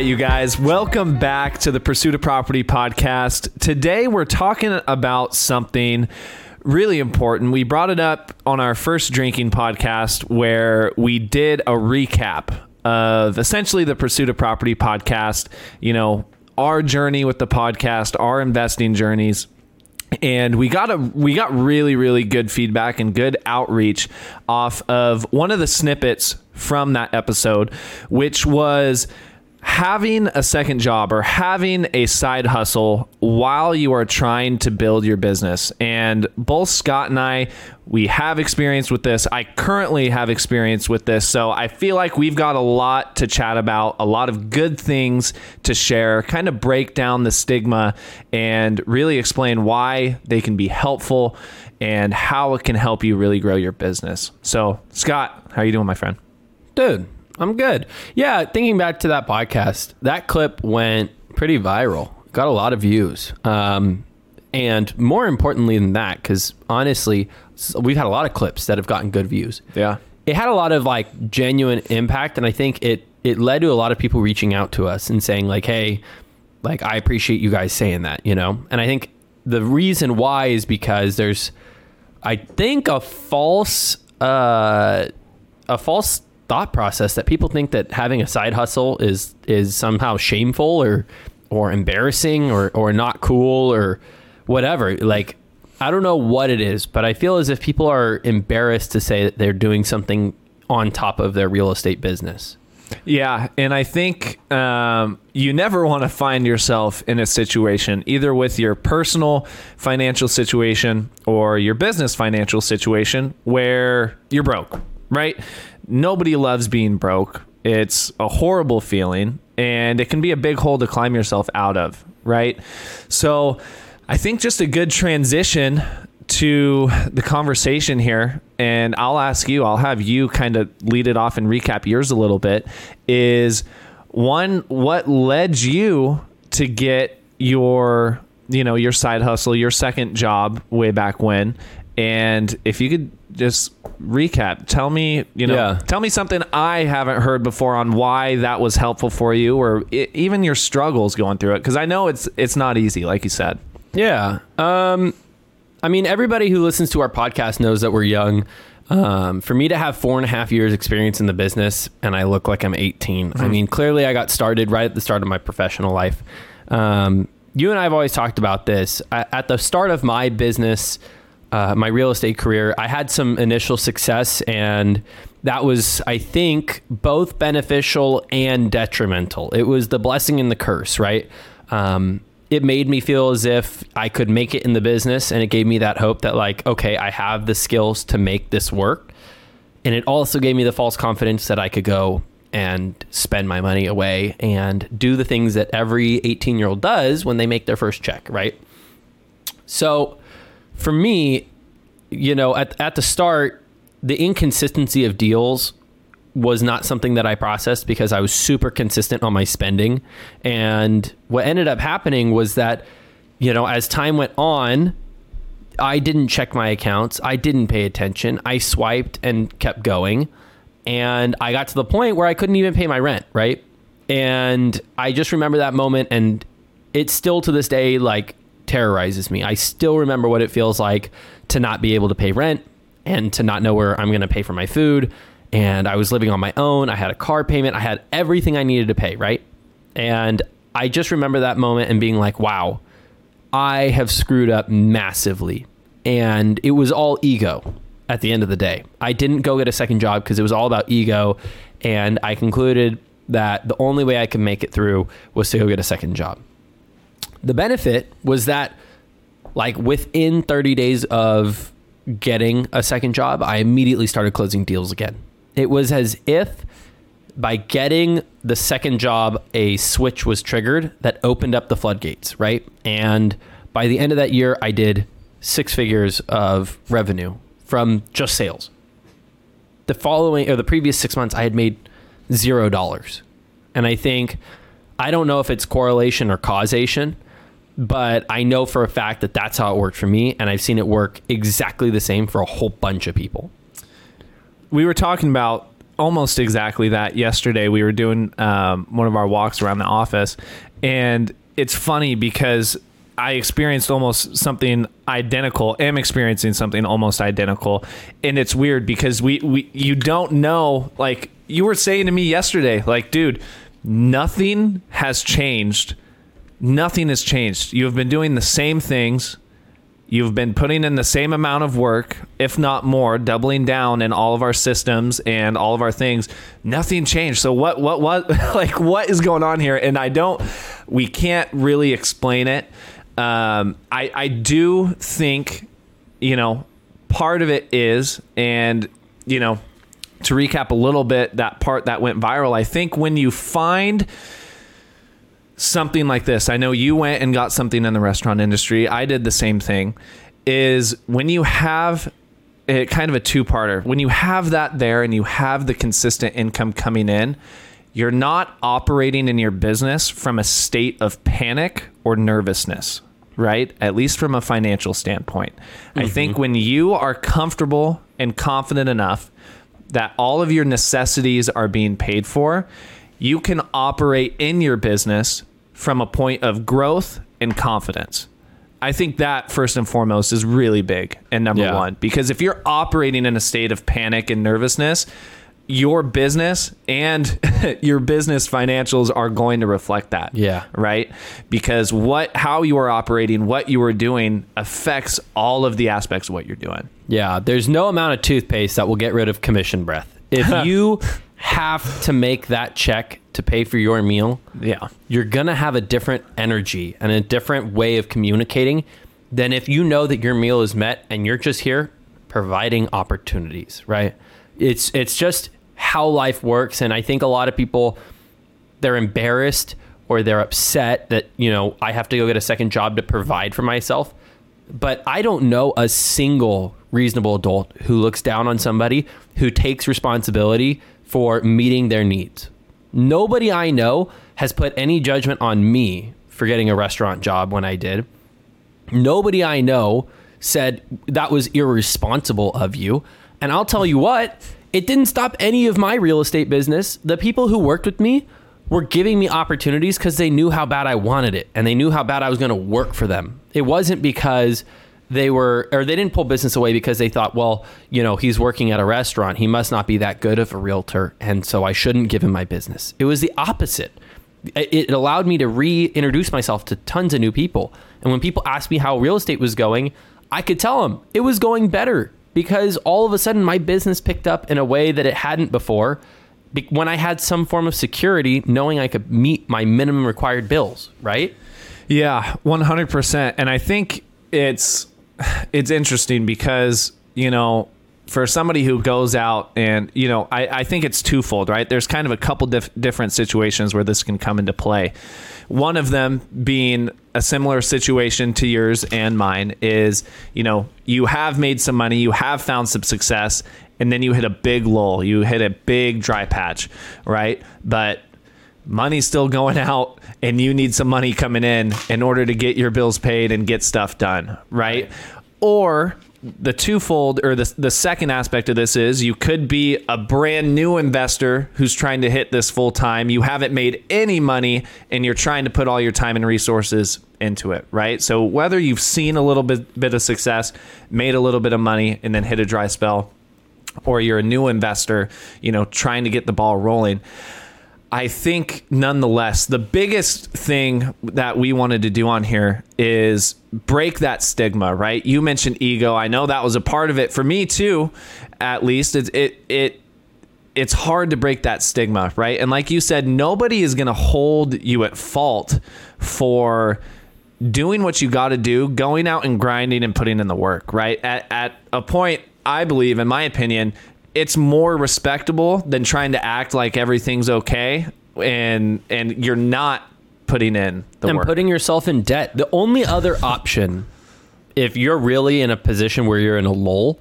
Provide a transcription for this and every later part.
Right, you guys, welcome back to the Pursuit of Property podcast. Today we're talking about something really important. We brought it up on our first drinking podcast where we did a recap of essentially the Pursuit of Property podcast, you know, our journey with the podcast, our investing journeys and we got a we got really really good feedback and good outreach off of one of the snippets from that episode which was having a second job or having a side hustle while you are trying to build your business. And both Scott and I, we have experience with this. I currently have experience with this. So I feel like we've got a lot to chat about, a lot of good things to share, kind of break down the stigma and really explain why they can be helpful and how it can help you really grow your business. So, Scott, how are you doing, my friend? Dude, I'm good. Yeah, thinking back to that podcast, that clip went pretty viral. Got a lot of views. Um, and more importantly than that, because honestly, we've had a lot of clips that have gotten good views. Yeah. It had a lot of like genuine impact, and I think it it led to a lot of people reaching out to us and saying like, "Hey, like I appreciate you guys saying that," you know. And I think the reason why is because there's, I think, a false, uh, a false thought process that people think that having a side hustle is is somehow shameful or or embarrassing or or not cool or whatever. Like I don't know what it is, but I feel as if people are embarrassed to say that they're doing something on top of their real estate business. Yeah, and I think um, you never want to find yourself in a situation, either with your personal financial situation or your business financial situation, where you're broke, right? Nobody loves being broke. It's a horrible feeling and it can be a big hole to climb yourself out of, right? So I think just a good transition to the conversation here, and I'll ask you, I'll have you kind of lead it off and recap yours a little bit. Is one, what led you to get your, you know, your side hustle, your second job way back when? And if you could just recap. Tell me, you know, yeah. tell me something I haven't heard before on why that was helpful for you, or it, even your struggles going through it. Because I know it's it's not easy, like you said. Yeah. Um, I mean, everybody who listens to our podcast knows that we're young. Um, for me to have four and a half years experience in the business and I look like I'm 18, mm-hmm. I mean, clearly I got started right at the start of my professional life. Um, you and I have always talked about this. at the start of my business, uh, my real estate career, I had some initial success, and that was, I think, both beneficial and detrimental. It was the blessing and the curse, right? Um, it made me feel as if I could make it in the business, and it gave me that hope that, like, okay, I have the skills to make this work. And it also gave me the false confidence that I could go and spend my money away and do the things that every 18 year old does when they make their first check, right? So, for me, you know, at at the start, the inconsistency of deals was not something that I processed because I was super consistent on my spending. And what ended up happening was that, you know, as time went on, I didn't check my accounts. I didn't pay attention. I swiped and kept going. And I got to the point where I couldn't even pay my rent, right? And I just remember that moment and it's still to this day like terrorizes me. I still remember what it feels like to not be able to pay rent and to not know where I'm going to pay for my food. And I was living on my own. I had a car payment. I had everything I needed to pay, right? And I just remember that moment and being like, wow, I have screwed up massively. And it was all ego at the end of the day. I didn't go get a second job because it was all about ego. And I concluded that the only way I could make it through was to go get a second job. The benefit was that, like, within 30 days of getting a second job, I immediately started closing deals again. It was as if by getting the second job, a switch was triggered that opened up the floodgates, right? And by the end of that year, I did six figures of revenue from just sales. The following or the previous six months, I had made zero dollars. And I think, I don't know if it's correlation or causation, but I know for a fact that that's how it worked for me, and I've seen it work exactly the same for a whole bunch of people. We were talking about almost exactly that. Yesterday, we were doing um, one of our walks around the office, and it's funny because I experienced almost something identical. Am experiencing something almost identical, and it's weird because we we you don't know. Like you were saying to me yesterday, like, dude, nothing has changed. Nothing has changed. You have been doing the same things. You've been putting in the same amount of work, if not more, doubling down in all of our systems and all of our things. Nothing changed. So what what what like what is going on here? And I don't we can't really explain it. Um, I I do think, you know, part of it is, and you know, to recap a little bit, that part that went viral. I think when you find something like this. I know you went and got something in the restaurant industry. I did the same thing. Is when you have it kind of a two parter, when you have that there and you have the consistent income coming in, you're not operating in your business from a state of panic or nervousness, right? At least from a financial standpoint. I think mm-hmm. when you are comfortable and confident enough that all of your necessities are being paid for, you can operate in your business from a point of growth and confidence. I think that first and foremost is really big and number Yeah. one because if you're operating in a state of panic and nervousness, your business and your business financials are going to reflect that. Yeah. Right? Because what how you are operating, what you are doing affects all of the aspects of what you're doing. Yeah, there's no amount of toothpaste that will get rid of commission breath. If you have to make that check to pay for your meal, Yeah. you're going to have a different energy and a different way of communicating than if you know that your meal is met and you're just here providing opportunities, right? It's it's just how life works and I think a lot of people they're embarrassed or they're upset that, you know, I have to go get a second job to provide for myself. But I don't know a single reasonable adult who looks down on somebody who takes responsibility for meeting their needs. Nobody I know has put any judgment on me for getting a restaurant job when I did. Nobody I know said that was irresponsible of you. And I'll tell you what, it didn't stop any of my real estate business. The people who worked with me were giving me opportunities because they knew how bad I wanted it and they knew how bad I was going to work for them. It wasn't because they were, or they didn't pull business away because they thought, well, you know, he's working at a restaurant. He must not be that good of a realtor. And so I shouldn't give him my business. It was the opposite it allowed me to reintroduce myself to tons of new people. And when people asked me how real estate was going, I could tell them it was going better because all of a sudden my business picked up in a way that it hadn't before. When I had some form of security, knowing I could meet my minimum required bills, right? Yeah, one hundred percent. And I think it's it's interesting because you know for somebody who goes out and you know I, I think it's twofold right? There's kind of a couple dif- different situations where this can come into play. One of them being a similar situation to yours and mine is you know you have made some money you have found some success and then you hit a big lull. You hit a big dry patch right? But money's still going out and you need some money coming in in order to get your bills paid and get stuff done, right? Or the twofold or the, the second aspect of this is you could be a brand new investor who's trying to hit this full time. You haven't made any money and you're trying to put all your time and resources into it, right? So whether you've seen a little bit, bit of success, made a little bit of money, and then hit a dry spell, or you're a new investor, you know, trying to get the ball rolling. I think nonetheless, the biggest thing that we wanted to do on here is break that stigma, right? You mentioned ego. I know that was a part of it for me too, at least. It it it it's hard to break that stigma, right? And like you said, nobody is going to hold you at fault for doing what you got to do, going out and grinding and putting in the work, right? At at a point, I believe, in my opinion, it's more respectable than trying to act like everything's okay and and you're not putting in the and work. putting yourself in debt. The only other option, if you're really in a position where you're in a lull,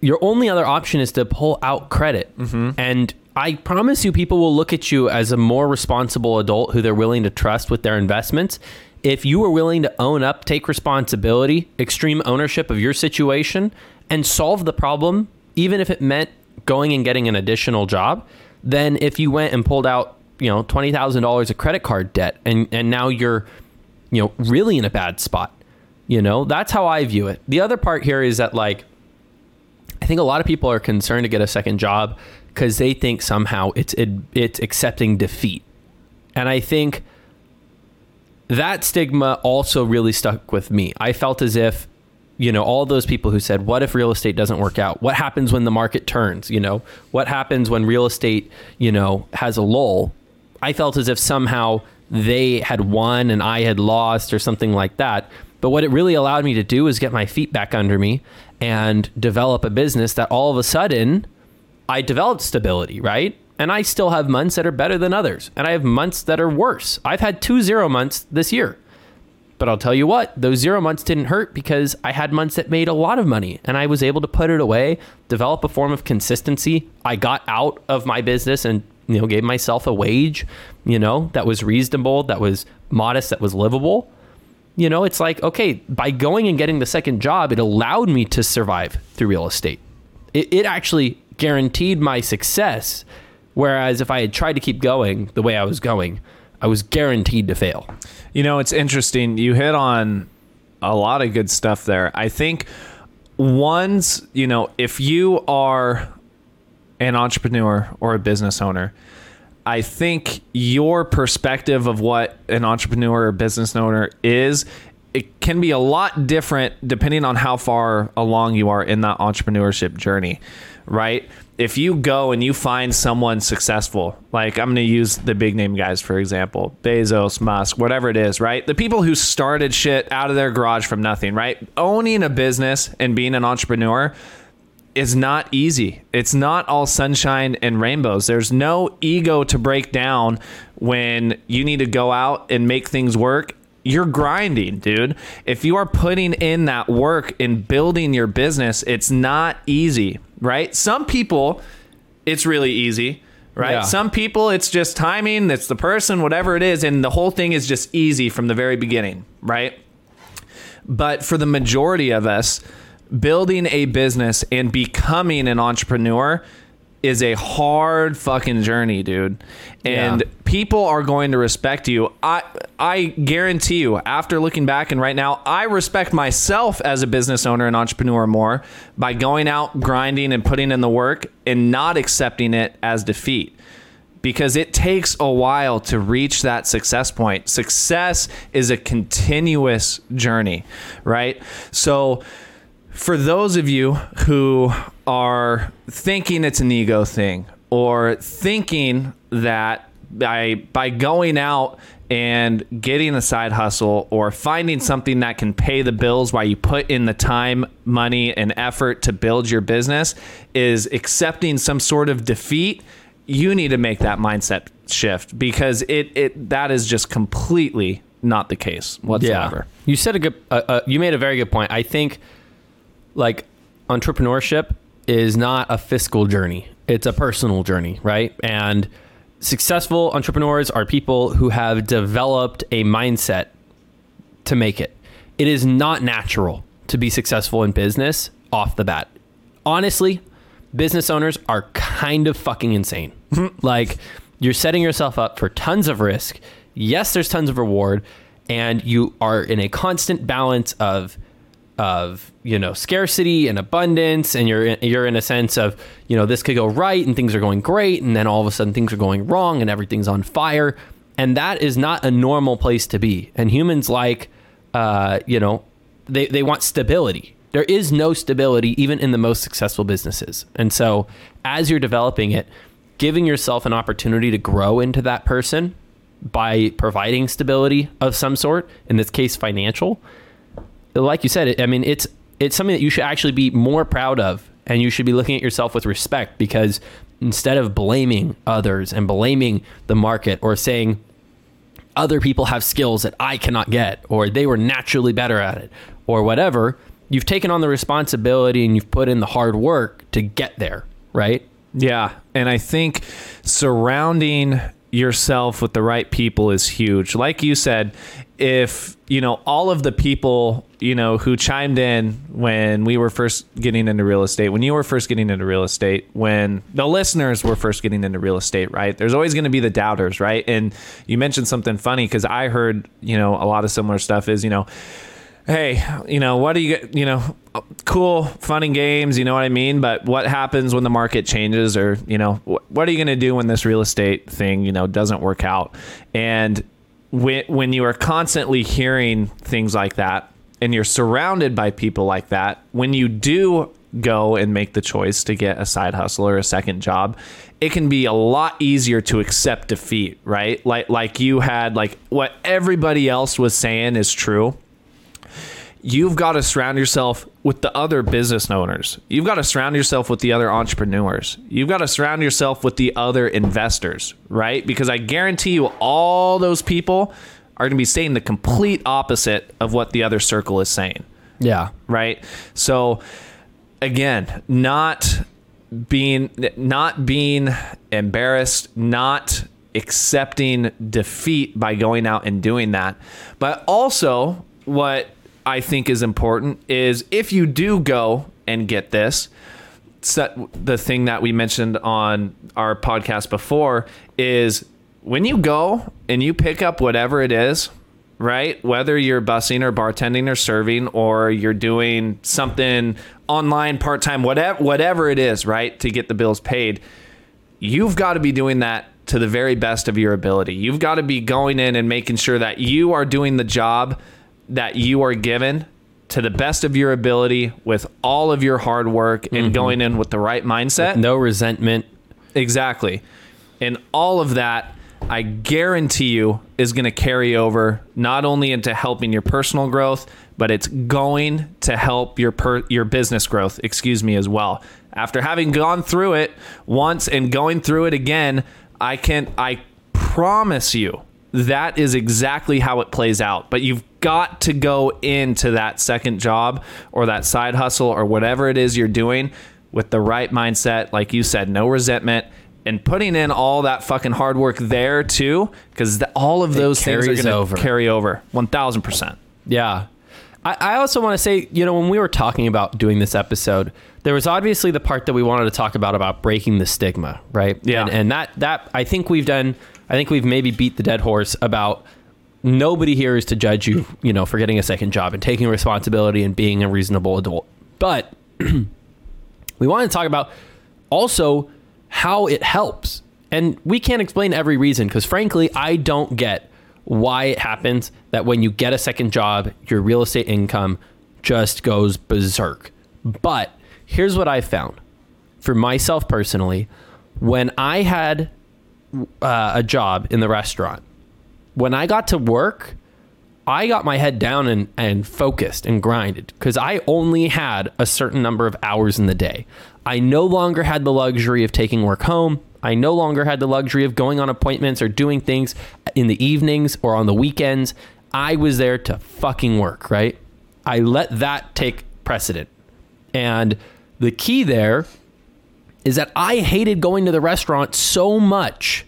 your only other option is to pull out credit. Mm-hmm. And I promise you, people will look at you as a more responsible adult who they're willing to trust with their investments. If you are willing to own up, take responsibility, extreme ownership of your situation, and solve the problem, even if it meant going and getting an additional job than if you went and pulled out, you know, $20,000 of credit card debt and, and now you're, you know, really in a bad spot. You know, that's how I view it. The other part here is that, like, I think a lot of people are concerned to get a second job because they think somehow it's it, it's accepting defeat, and I think that stigma also really stuck with me. I felt as if you know all those people who said what if real estate doesn't work out what happens when the market turns you know what happens when real estate you know has a lull i felt as if somehow they had won and i had lost or something like that but what it really allowed me to do is get my feet back under me and develop a business that all of a sudden I developed stability, right? And I still have months that are better than others. And I have months that are worse. I've had two zero months this year. But I'll tell you what, those zero months didn't hurt because I had months that made a lot of money and I was able to put it away, develop a form of consistency. I got out of my business and, you know, gave myself a wage, you know, that was reasonable, that was modest, that was livable. You know, it's like, okay, by going and getting the second job, it allowed me to survive through real estate. It, it actually guaranteed my success. Whereas if I had tried to keep going the way I was going, I was guaranteed to fail. You know, it's interesting. You hit on a lot of good stuff there. I think one's, you know, if you are an entrepreneur or a business owner, I think your perspective of what an entrepreneur or business owner is, it can be a lot different depending on how far along you are in that entrepreneurship journey, right? If you go and you find someone successful, like I'm going to use the big name guys for example, Bezos, Musk, whatever it is, right? The people who started shit out of their garage from nothing, right? Owning a business and being an entrepreneur, is not easy. It's not all sunshine and rainbows. There's no ego to break down when you need to go out and make things work. You're grinding, dude. If you are putting in that work in building your business, it's not easy, right? Some people, it's really easy, right? Yeah. Some people, it's just timing, it's the person, whatever it is, and the whole thing is just easy from the very beginning, right? But for the majority of us, building a business and becoming an entrepreneur is a hard fucking journey, dude. And Yeah. people are going to respect you. I I guarantee you, after looking back and right now, I respect myself as a business owner and entrepreneur more by going out, grinding and putting in the work and not accepting it as defeat because it takes a while to reach that success point. Success is a continuous journey, right? So, for those of you who are thinking it's an ego thing or thinking that by by going out and getting a side hustle or finding something that can pay the bills while you put in the time, money and effort to build your business is accepting some sort of defeat, you need to make that mindset shift because it it that is just completely not the case whatsoever. You said a good. Uh, uh, you made a very good point. I think, like, entrepreneurship is not a fiscal journey; it's a personal journey, right? And successful entrepreneurs are people who have developed a mindset to make it. It is not natural to be successful in business off the bat. Honestly, business owners are kind of fucking insane. like you're setting yourself up for tons of risk. Yes, there's tons of reward and you are in a constant balance of of you know scarcity and abundance and you're in, you're in a sense of you know this could go right and things are going great and then all of a sudden things are going wrong and everything's on fire. And that is not a normal place to be. And humans like uh, you know they, they want stability. There is no stability even in the most successful businesses. And so as you're developing it giving yourself an opportunity to grow into that person by providing stability of some sort in this case financial like you said, I mean, it's it's something that you should actually be more proud of, and you should be looking at yourself with respect because instead of blaming others and blaming the market or saying other people have skills that I cannot get or they were naturally better at it or whatever, you've taken on the responsibility and you've put in the hard work to get there, right? Yeah, and I think surrounding yourself with the right people is huge. Like you said, if you know all of the people you know who chimed in when we were first getting into real estate, when you were first getting into real estate, when the listeners were first getting into real estate, right? There's always going to be the doubters, right? And you mentioned something funny because I heard you know a lot of similar stuff is you know hey, you know, what do you, get? you know, cool, fun and games, you know what I mean? But what happens when the market changes or, you know, what are you going to do when this real estate thing, you know, doesn't work out? And when, when you are constantly hearing things like that and you're surrounded by people like that, when you do go and make the choice to get a side hustle or a second job, it can be a lot easier to accept defeat, right? Like like you had like what everybody else was saying is true you've got to surround yourself with the other business owners. You've got to surround yourself with the other entrepreneurs. You've got to surround yourself with the other investors, right? Because I guarantee you, all those people are going to be saying the complete opposite of what the other circle is saying. Yeah. Right. So, again, not being not being embarrassed, not accepting defeat by going out and doing that, but also what I think is important is if you do go and get this, the thing that we mentioned on our podcast before is when you go and you pick up whatever it is, right? Whether you're busing or bartending or serving or you're doing something online part time, whatever whatever it is, right, to get the bills paid, you've got to be doing that to the very best of your ability. You've got to be going in and making sure that you are doing the job that you are given to the best of your ability with all of your hard work and mm-hmm. going in with the right mindset. With no resentment. Exactly. And all of that, I guarantee you, is going to carry over not only into helping your personal growth, but it's going to help your per, your business growth, excuse me, as well. After having gone through it once and going through it again, I can I promise you that is exactly how it plays out. But you've got to go into that second job or that side hustle or whatever it is you're doing with the right mindset. Like you said, no resentment and putting in all that fucking hard work there too, because all of those things are going to carry over 1000%. Yeah. I, I also want to say, you know, when we were talking about doing this episode, there was obviously the part that we wanted to talk about about breaking the stigma, right? Yeah. And, and that that I think we've done I think we've maybe beat the dead horse about nobody here is to judge you, you know, for getting a second job and taking responsibility and being a reasonable adult. But we want to talk about also how it helps. And we can't explain every reason because frankly, I don't get why it happens that when you get a second job, your real estate income just goes berserk. But here's what I found for myself personally when I had uh, a job in the restaurant. When I got to work, I got my head down and, and focused and grinded because I only had a certain number of hours in the day. I no longer had the luxury of taking work home. I no longer had the luxury of going on appointments or doing things in the evenings or on the weekends. I was there to fucking work, right? I let that take precedent. And the key there is that I hated going to the restaurant so much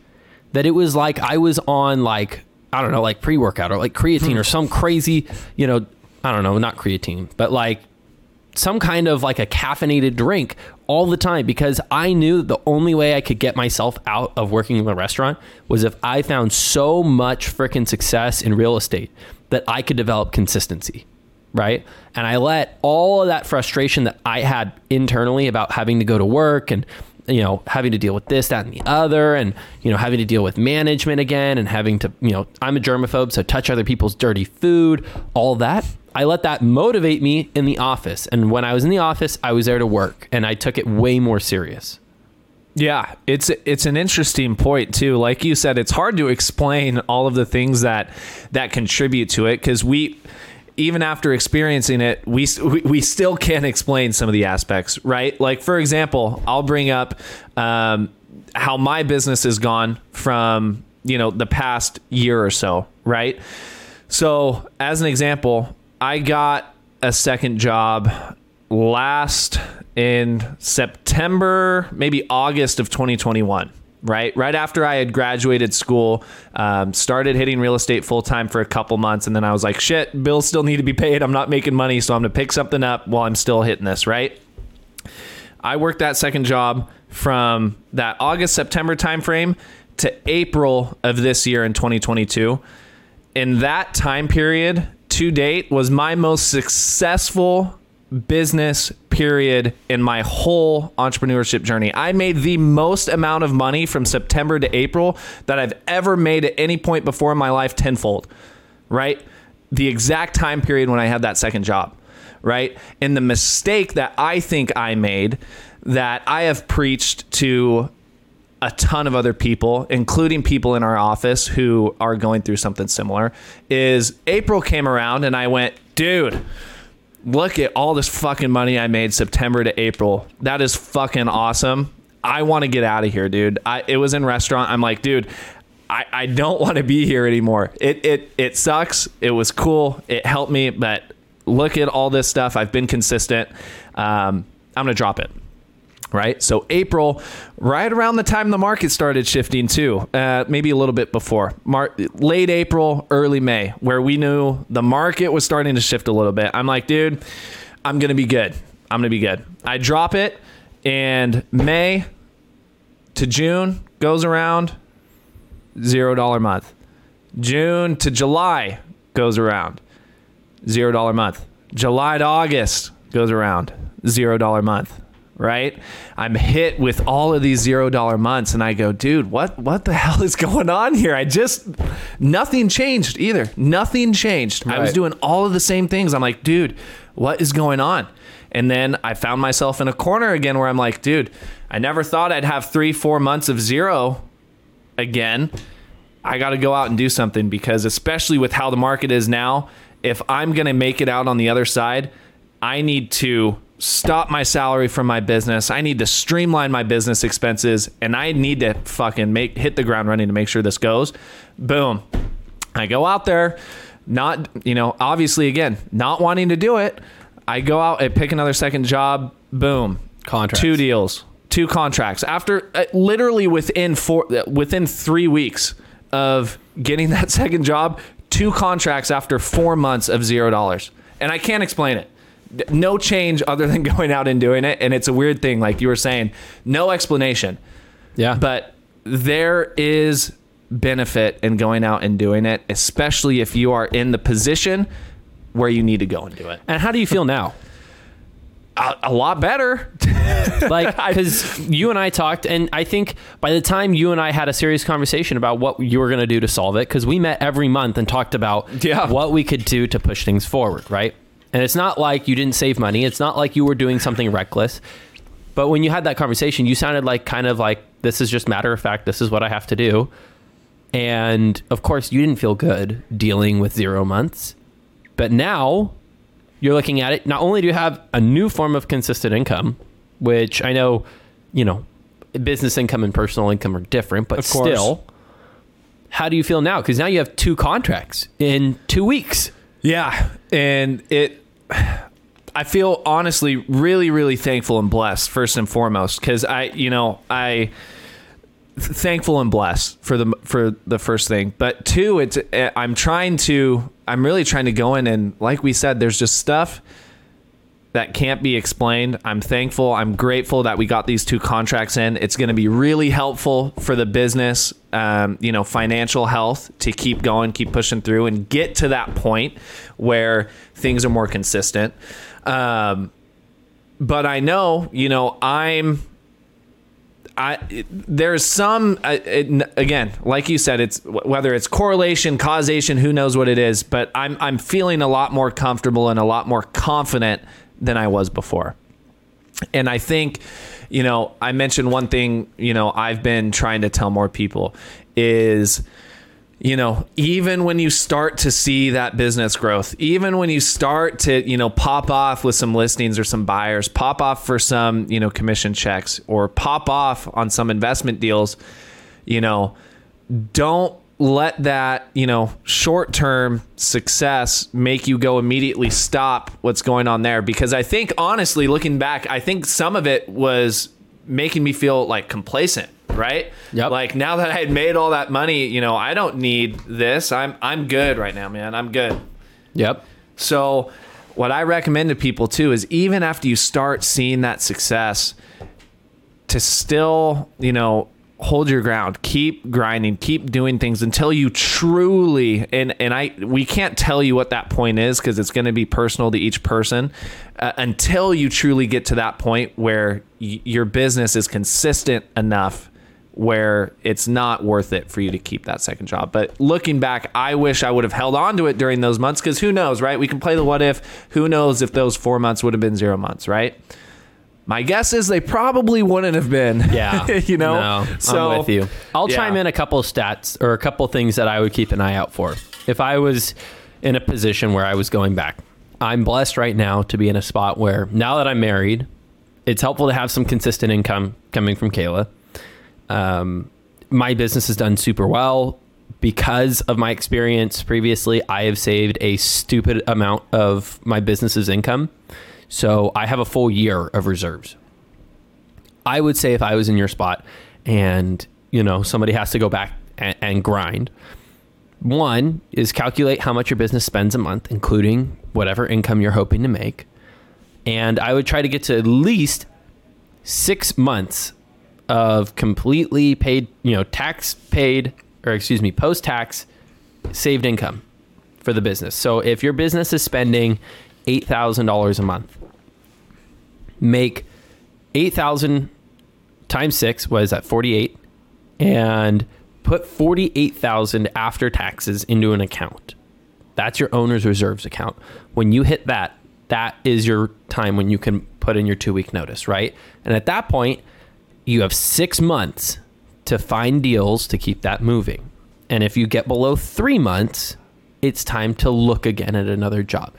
that it was like I was on like I don't know, like pre workout or like creatine or hmm. some crazy, you know, I don't know, not creatine, but like some kind of like a caffeinated drink all the time because I knew the only way I could get myself out of working in the restaurant was if I found so much freaking success in real estate that I could develop consistency. Right. And I let all of that frustration that I had internally about having to go to work and you know, having to deal with this, that, and the other, and, you know, having to deal with management again and having to, you know, I'm a germaphobe, so touch other people's dirty food, all that. I let that motivate me in the office. And when I was in the office, I was there to work and I took it way more serious. Yeah, it's it's an interesting point too. Like you said, it's hard to explain all of the things that that contribute to it because we even after experiencing it, we we still can't explain some of the aspects, right? Like for example, I'll bring up um, how my business has gone from you know the past year or so, right? So as an example, I got a second job last in September, maybe August of 2021, right? Right after I had graduated school, um, started hitting real estate full time for a couple months, and then I was like, shit, bills still need to be paid. I'm not making money, so I'm gonna pick something up while I'm still hitting this, right? I worked that second job from that August September timeframe to April of this year in 2022. In that time period to date was my most successful business period in my whole entrepreneurship journey. I made the most amount of money from September to April that I've ever made at any point before in my life tenfold, right? The exact time period when I had that second job, right? And the mistake that I think I made that I have preached to a ton of other people, including people in our office who are going through something similar, is April came around and I went, dude, look at all this fucking money I made September to April. That is fucking awesome. I want to get out of here, dude. I, it was in restaurant. I'm like, dude, I, I don't want to be here anymore. It, it, it sucks. It was cool. It helped me, but look at all this stuff. I've been consistent. Um, I'm going to drop it right? So April, right around the time the market started shifting too, uh, maybe a little bit before, Mar- late April, early May, where we knew the market was starting to shift a little bit. I'm like, dude, I'm gonna be good. I'm gonna be good. I drop it, and May to June goes around, zero dollar month. June to July goes around, zero dollar month. July to August goes around, zero dollar month right? I'm hit with all of these zero dollar months, and I go, dude, what what the hell is going on here? I just nothing changed either. Nothing changed. Right. I was doing all of the same things. I'm like, dude, what is going on? And then I found myself in a corner again where I'm like, dude, I never thought I'd have three, four months of zero again. I got to go out and do something because, especially with how the market is now, if I'm going to make it out on the other side, I need to stop my salary from my business. I need to streamline my business expenses and I need to fucking make hit the ground running to make sure this goes. Boom. I go out there, not, you know, obviously again, not wanting to do it. I go out and pick another second job. Boom. Contracts. Two deals, two contracts. After uh, literally within four within 3 weeks of getting that second job, two contracts after 4 months of $0. And I can't explain it no change other than going out and doing it. And it's a weird thing, like you were saying, no explanation. Yeah. But there is benefit in going out and doing it, especially if you are in the position where you need to go and do it. And how do you feel now? A, a lot better. like, because you and I talked, and I think by the time you and I had a serious conversation about what you were going to do to solve it, because we met every month and talked about yeah. what we could do to push things forward, right? And it's not like you didn't save money. It's not like you were doing something reckless. But when you had that conversation, you sounded like kind of like this is just matter of fact. This is what I have to do. And of course, you didn't feel good dealing with zero months. But now you're looking at it. Not only do you have a new form of consistent income, which I know, you know, business income and personal income are different, but still, how do you feel now? Because now you have two contracts in two weeks. Yeah, and it I feel honestly really really thankful and blessed first and foremost cuz I you know, I thankful and blessed for the for the first thing. But two, it's eh, I'm trying to I'm really trying to go in and like we said there's just stuff that can't be explained. I'm thankful. I'm grateful that we got these two contracts in. It's going to be really helpful for the business, um, you know, financial health to keep going, keep pushing through, and get to that point where things are more consistent. Um, but I know, you know, I'm. I, there's some uh, it, again, like you said, it's whether it's correlation, causation, who knows what it is, but I'm I'm feeling a lot more comfortable and a lot more confident than I was before. And I think, you know, I mentioned one thing, you know, I've been trying to tell more people is, you know, even when you start to see that business growth, even when you start to, you know, pop off with some listings or some buyers, pop off for some, you know, commission checks or pop off on some investment deals, you know, don't let that you know short term success make you go immediately stop what's going on there because i think honestly looking back i think some of it was making me feel like complacent, right? Yep. Like now that I had made all that money, you know, I don't need this. I'm I'm good right now, man. I'm good. Yep. So, what I recommend to people too is even after you start seeing that success, to still, you know, hold your ground, keep grinding, keep doing things until you truly and and I we can't tell you what that point is because it's going to be personal to each person uh, until you truly get to that point where y- your business is consistent enough where it's not worth it for you to keep that second job. But looking back, I wish I would have held on to it during those months because who knows, right? We can play the what if. Who knows if those four months would have been zero months, right? My guess is they probably wouldn't have been. Yeah. you know? No, so, I'm with you. I'll yeah. chime in a couple of stats or a couple of things that I would keep an eye out for. If I was in a position where I was going back, I'm blessed right now to be in a spot where now that I'm married, it's helpful to have some consistent income coming from Kayla. Um, my business has done super well because of my experience previously. I have saved a stupid amount of my business's income. So I have a full year of reserves. I would say if I was in your spot and, you know, somebody has to go back and, and grind, one is calculate how much your business spends a month, including whatever income you're hoping to make. And I would try to get to at least six months of completely paid, you know, tax paid, or excuse me, post tax saved income for the business. So if your business is spending $8,000 a month, make 8,000 times six, what is that, 48? And put 48,000 after taxes into an account. That's your owner's reserves account. When you hit that, that is your time when you can put in your two week notice, right? And at that point, you have six months to find deals to keep that moving. And if you get below three months, it's time to look again at another job,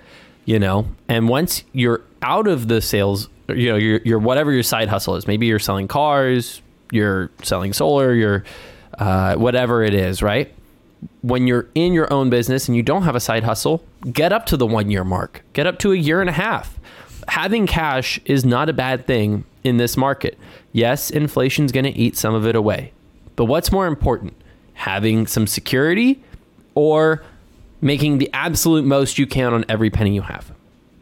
you know? And once you're out of the sales, you know, your, your whatever your side hustle is, maybe you're selling cars, you're selling solar, you're uh, whatever it is, right? When you're in your own business and you don't have a side hustle, get up to the one year mark, get up to a year and a half. Having cash is not a bad thing in this market. Yes, inflation's going to eat some of it away. But what's more important, having some security or making the absolute most you can on every penny you have?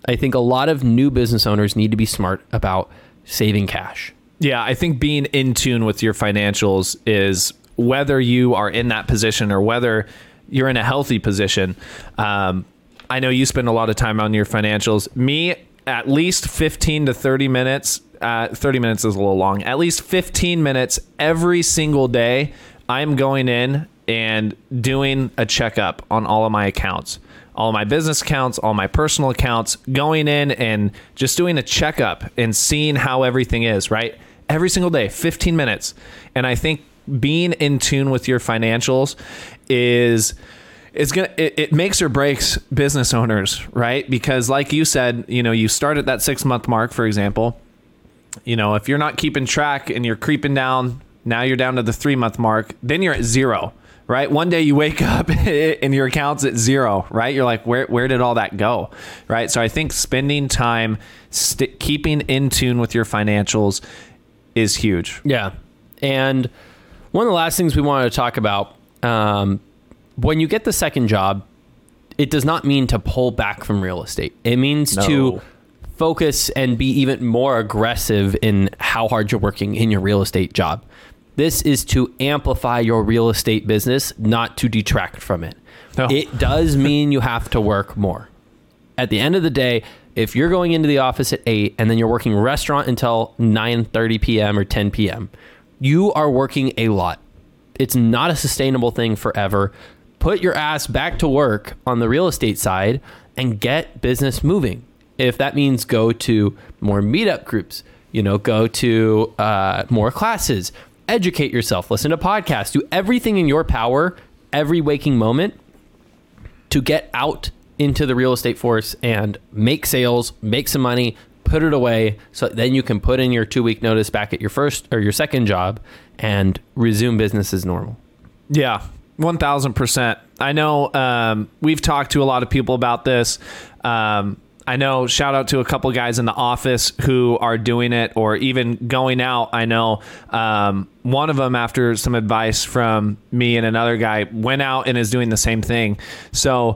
I think a lot of new business owners need to be smart about saving cash. Yeah, I think being in tune with your financials is whether you are in that position or whether you're in a healthy position. Um, I know you spend a lot of time on your financials. Me, at least 15 to 30 minutes. Uh, 30 minutes is a little long. At least 15 minutes every single day. I'm going in and doing a checkup on all of my accounts all my business accounts, all my personal accounts, going in and just doing a checkup and seeing how everything is, right? Every single day, 15 minutes. And I think being in tune with your financials is is gonna it, it makes or breaks business owners, right? Because like you said, you know, you start at that six month mark, for example. You know, if you're not keeping track and you're creeping down, now you're down to the three month mark, then you're at zero right? One day you wake up and your account's at zero, right? You're like, where where did all that go, right? So I think spending time st- keeping in tune with your financials is huge. Yeah, and one of the last things we wanted to talk about um, when you get the second job, it does not mean to pull back from real estate. It means No. to focus and be even more aggressive in how hard you're working in your real estate job. This is to amplify your real estate business, not to detract from it. No. It does mean you have to work more. At the end of the day, if you're going into the office at 8 and then you're working restaurant until 9:30 p.m. or 10 p.m., you are working a lot. It's not a sustainable thing forever. Put your ass back to work on the real estate side and get business moving. If that means go to more meetup groups, you know, go to uh, more classes, educate yourself, listen to podcasts, do everything in your power every waking moment to get out into the real estate force and make sales, make some money, put it away so then you can put in your 2 week notice back at your first or your second job and resume business as normal. Yeah, one thousand percent. I know um, we've talked to a lot of people about this. Um, I know shout out to a couple guys in the office who are doing it or even going out. I know um, one of them, after some advice from me and another guy, went out and is doing the same thing. So,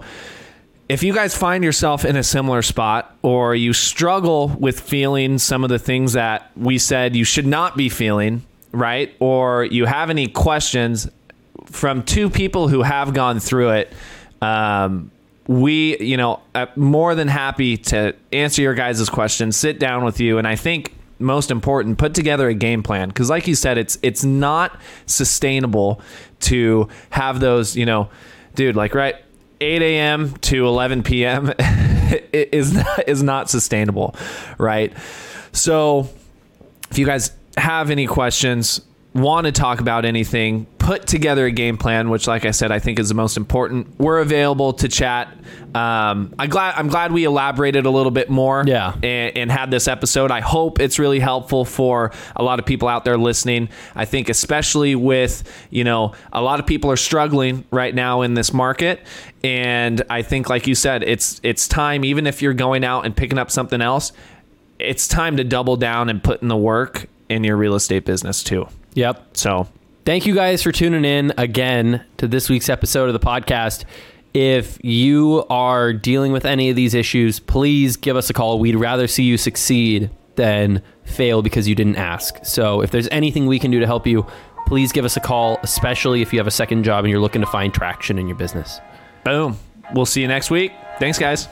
if you guys find yourself in a similar spot or you struggle with feeling some of the things that we said you should not be feeling, right? Or you have any questions from two people who have gone through it, um, we, you know, uh, more than happy to answer your guys' questions, sit down with you, and I think most important, put together a game plan because, like you said, it's it's not sustainable to have those, you know, dude, like right 8 a.m. to 11 p.m. is not, is not sustainable, right? So, if you guys have any questions, want to talk about anything, put together a game plan, which, like I said, I think is the most important. We're available to chat. Um, I'm glad. I'm glad we elaborated a little bit more. Yeah. And, and had this episode. I hope it's really helpful for a lot of people out there listening. I think, especially with you know, a lot of people are struggling right now in this market, and I think, like you said, it's it's time. Even if you're going out and picking up something else, it's time to double down and put in the work in your real estate business too. Yep. So Thank you guys for tuning in again to this week's episode of the podcast. If you are dealing with any of these issues, please give us a call. We'd rather see you succeed than fail because you didn't ask. So if there's anything we can do to help you, please give us a call, especially if you have a second job and you're looking to find traction in your business. boom. We'll see you next week. Thanks, guys.